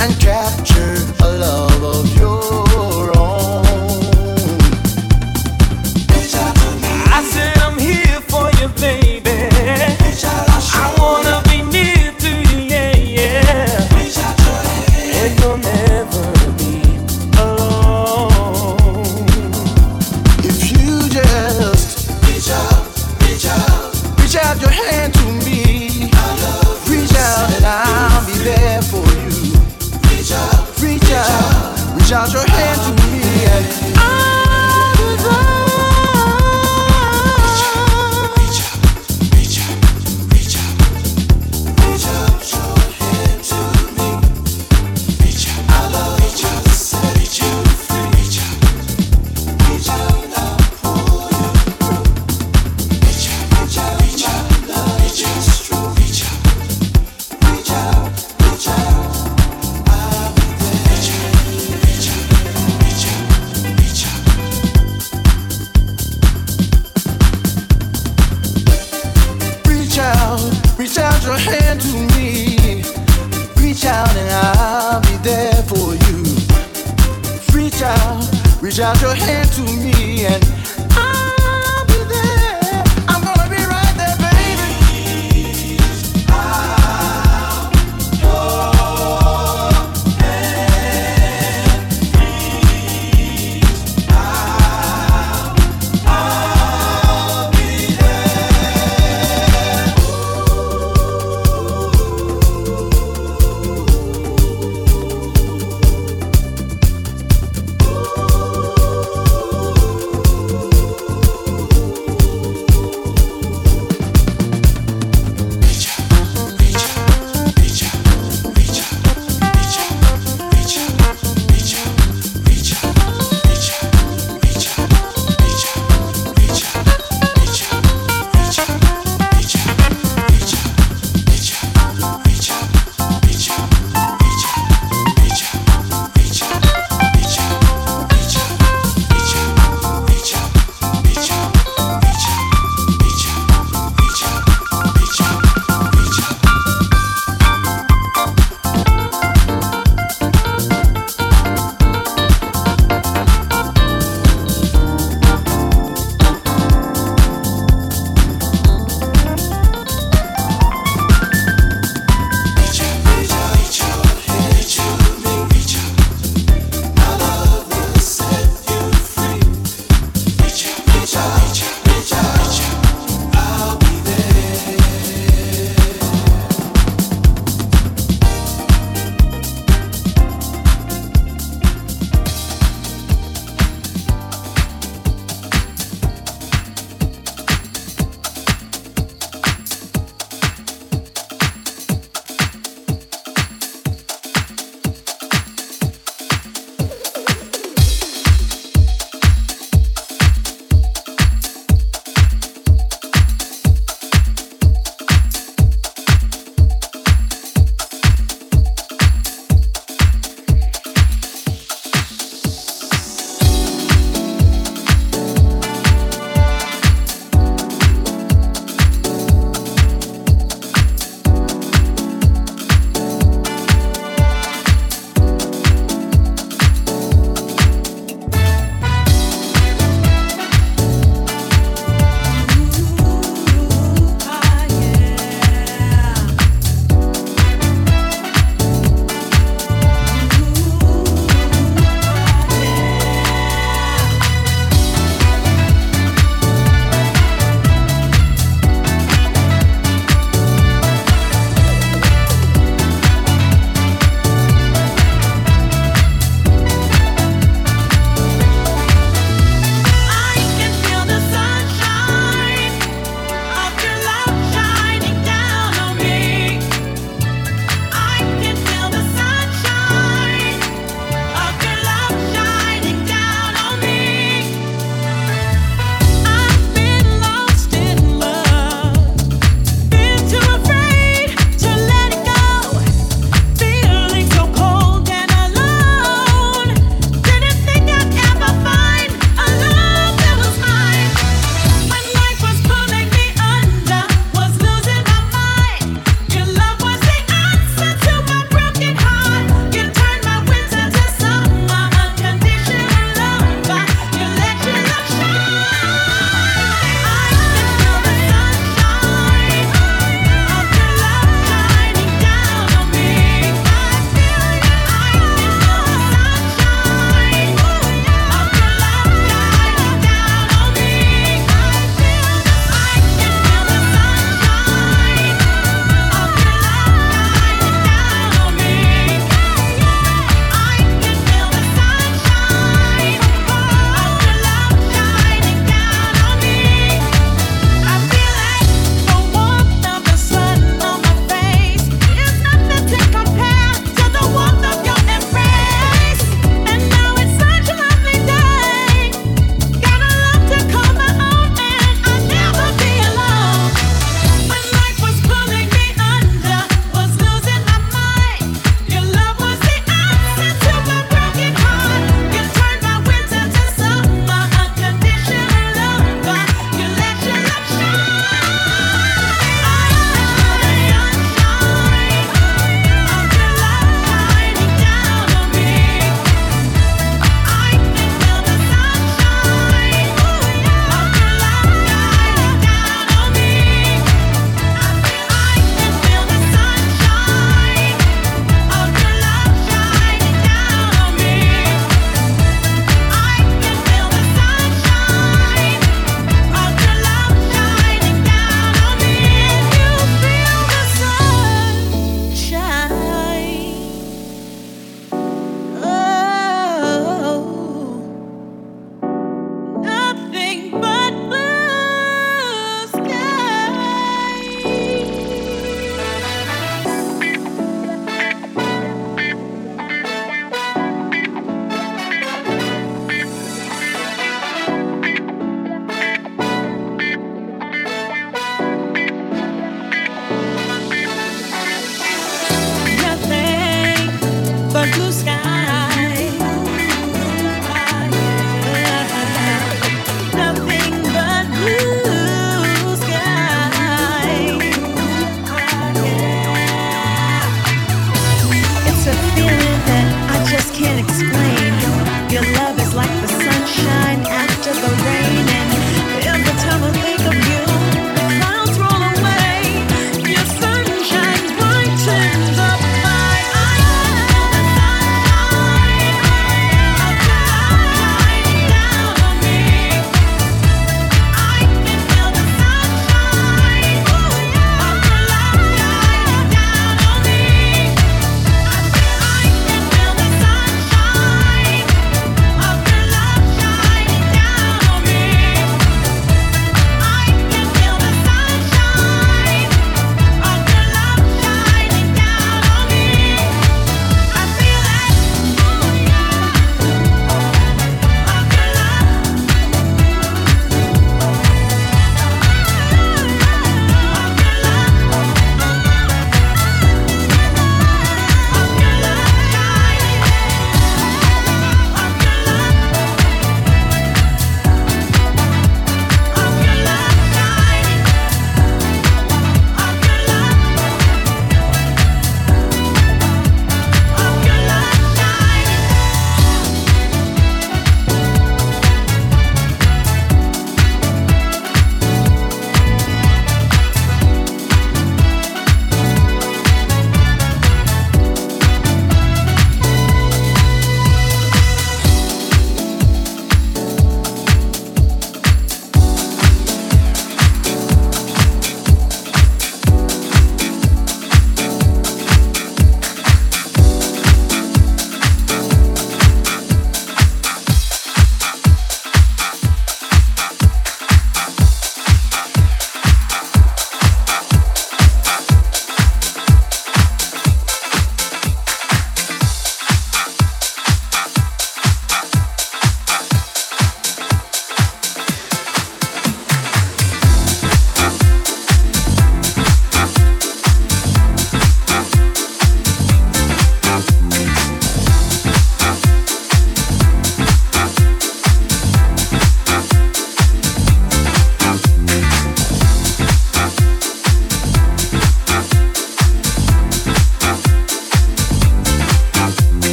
and capture a love.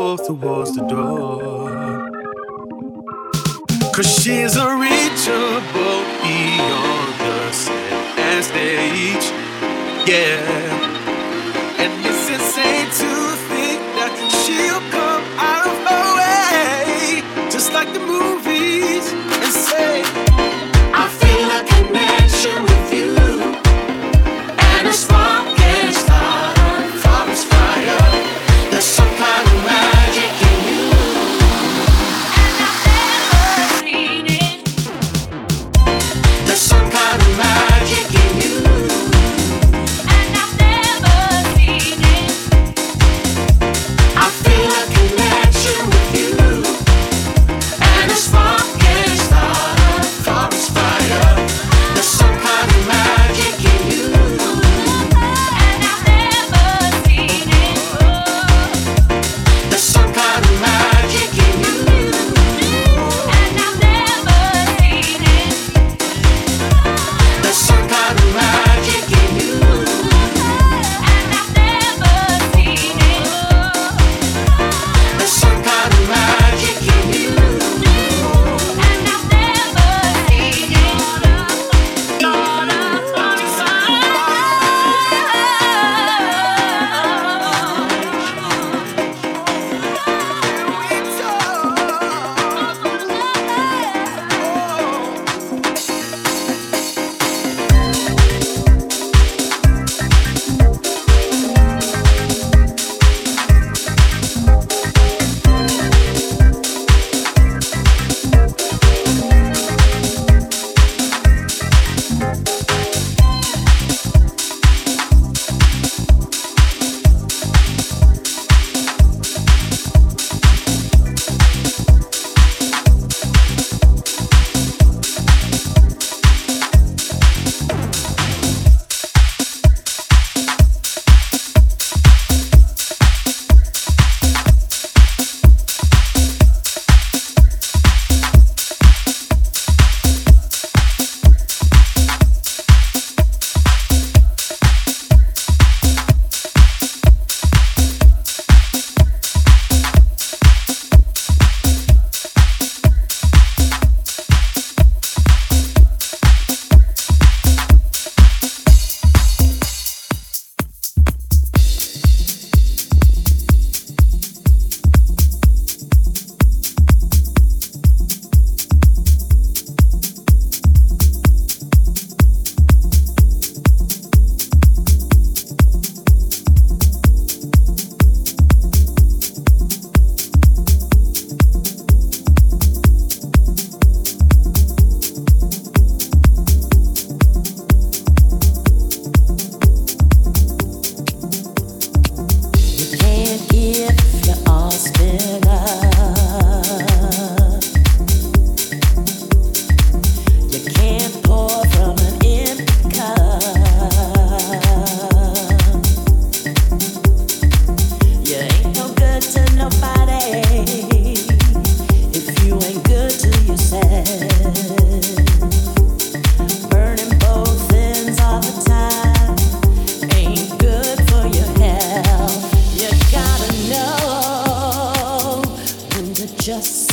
Forth towards the door. Cause she's unreachable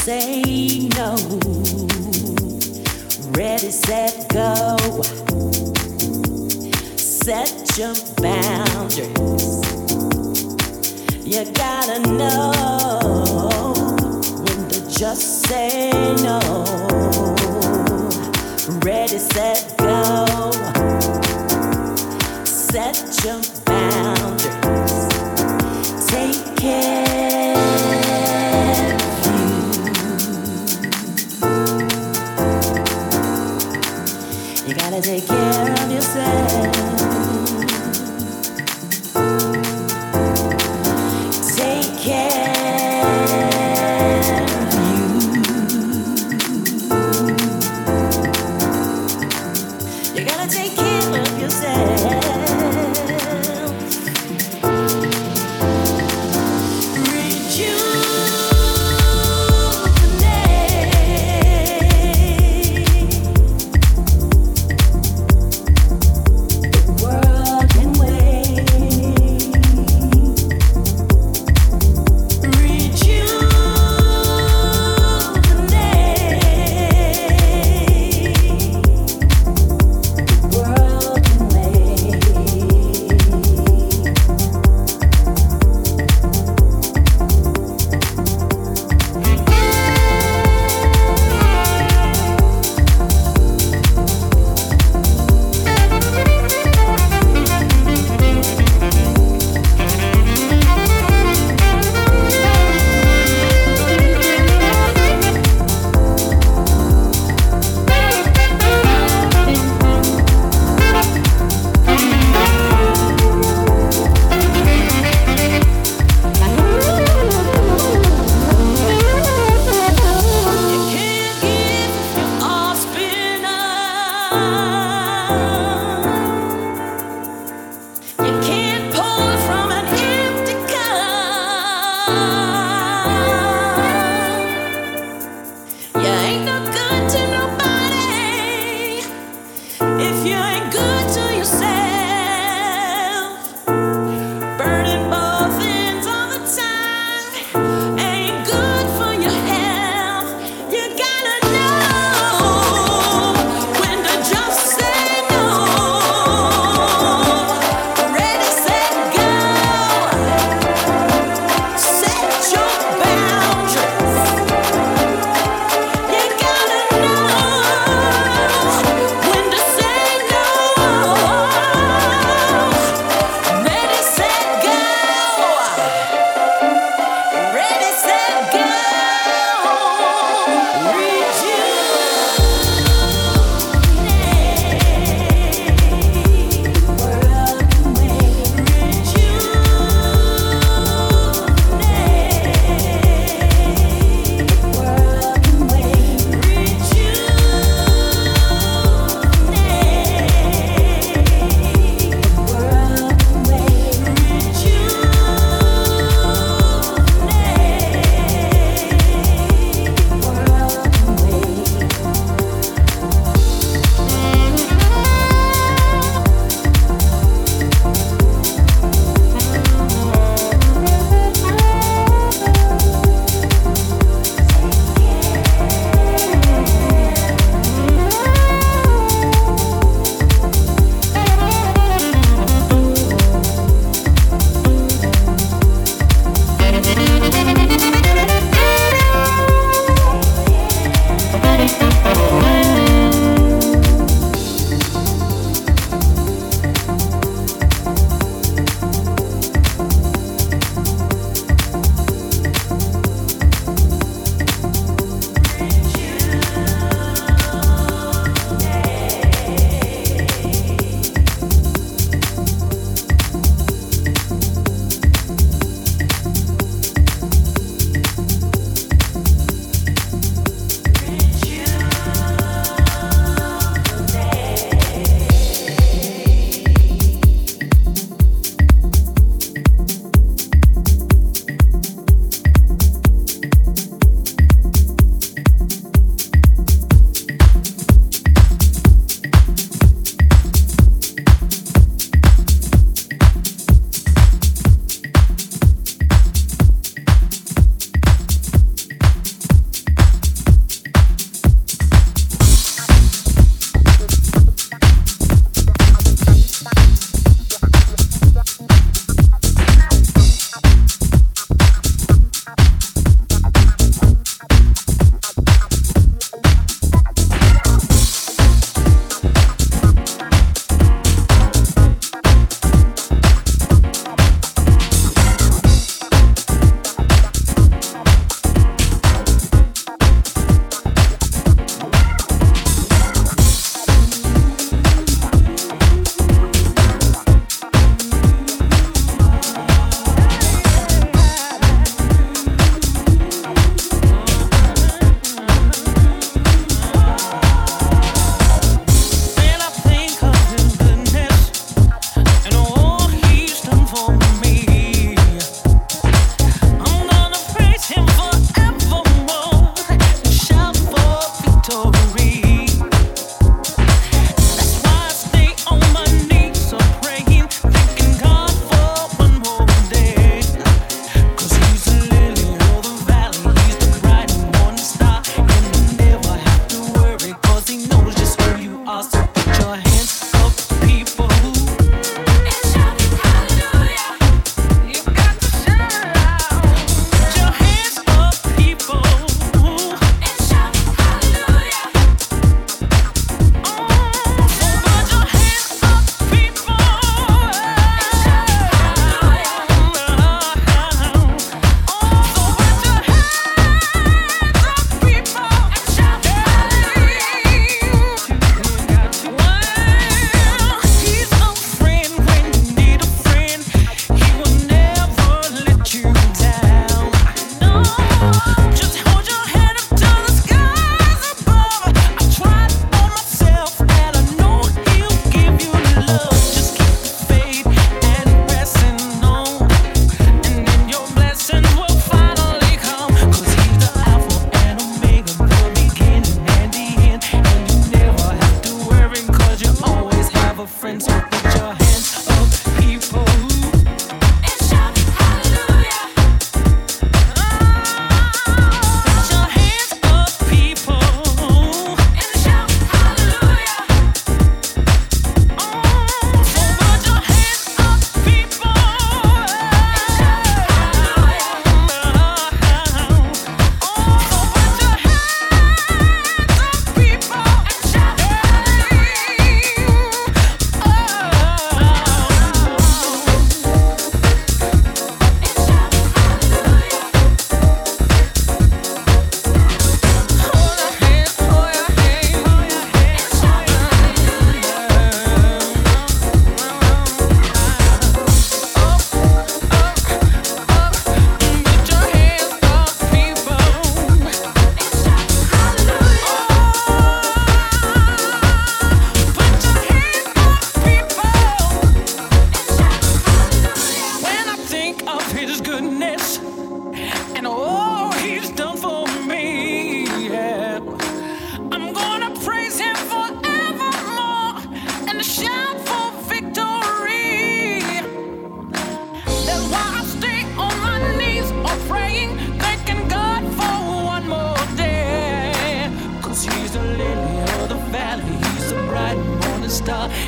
say no. Ready, set, go. Set your boundaries. You gotta know when to just say no. Ready, set, go. Set your yourself.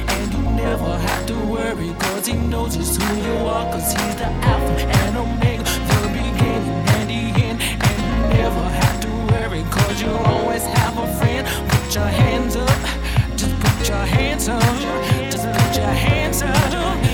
And you never have to worry, cause he knows just who you are, cause he's the Alpha and Omega, the beginning and the end. And you never have to worry, cause you always have a friend. Put your hands up, just put your hands up, just put your hands up.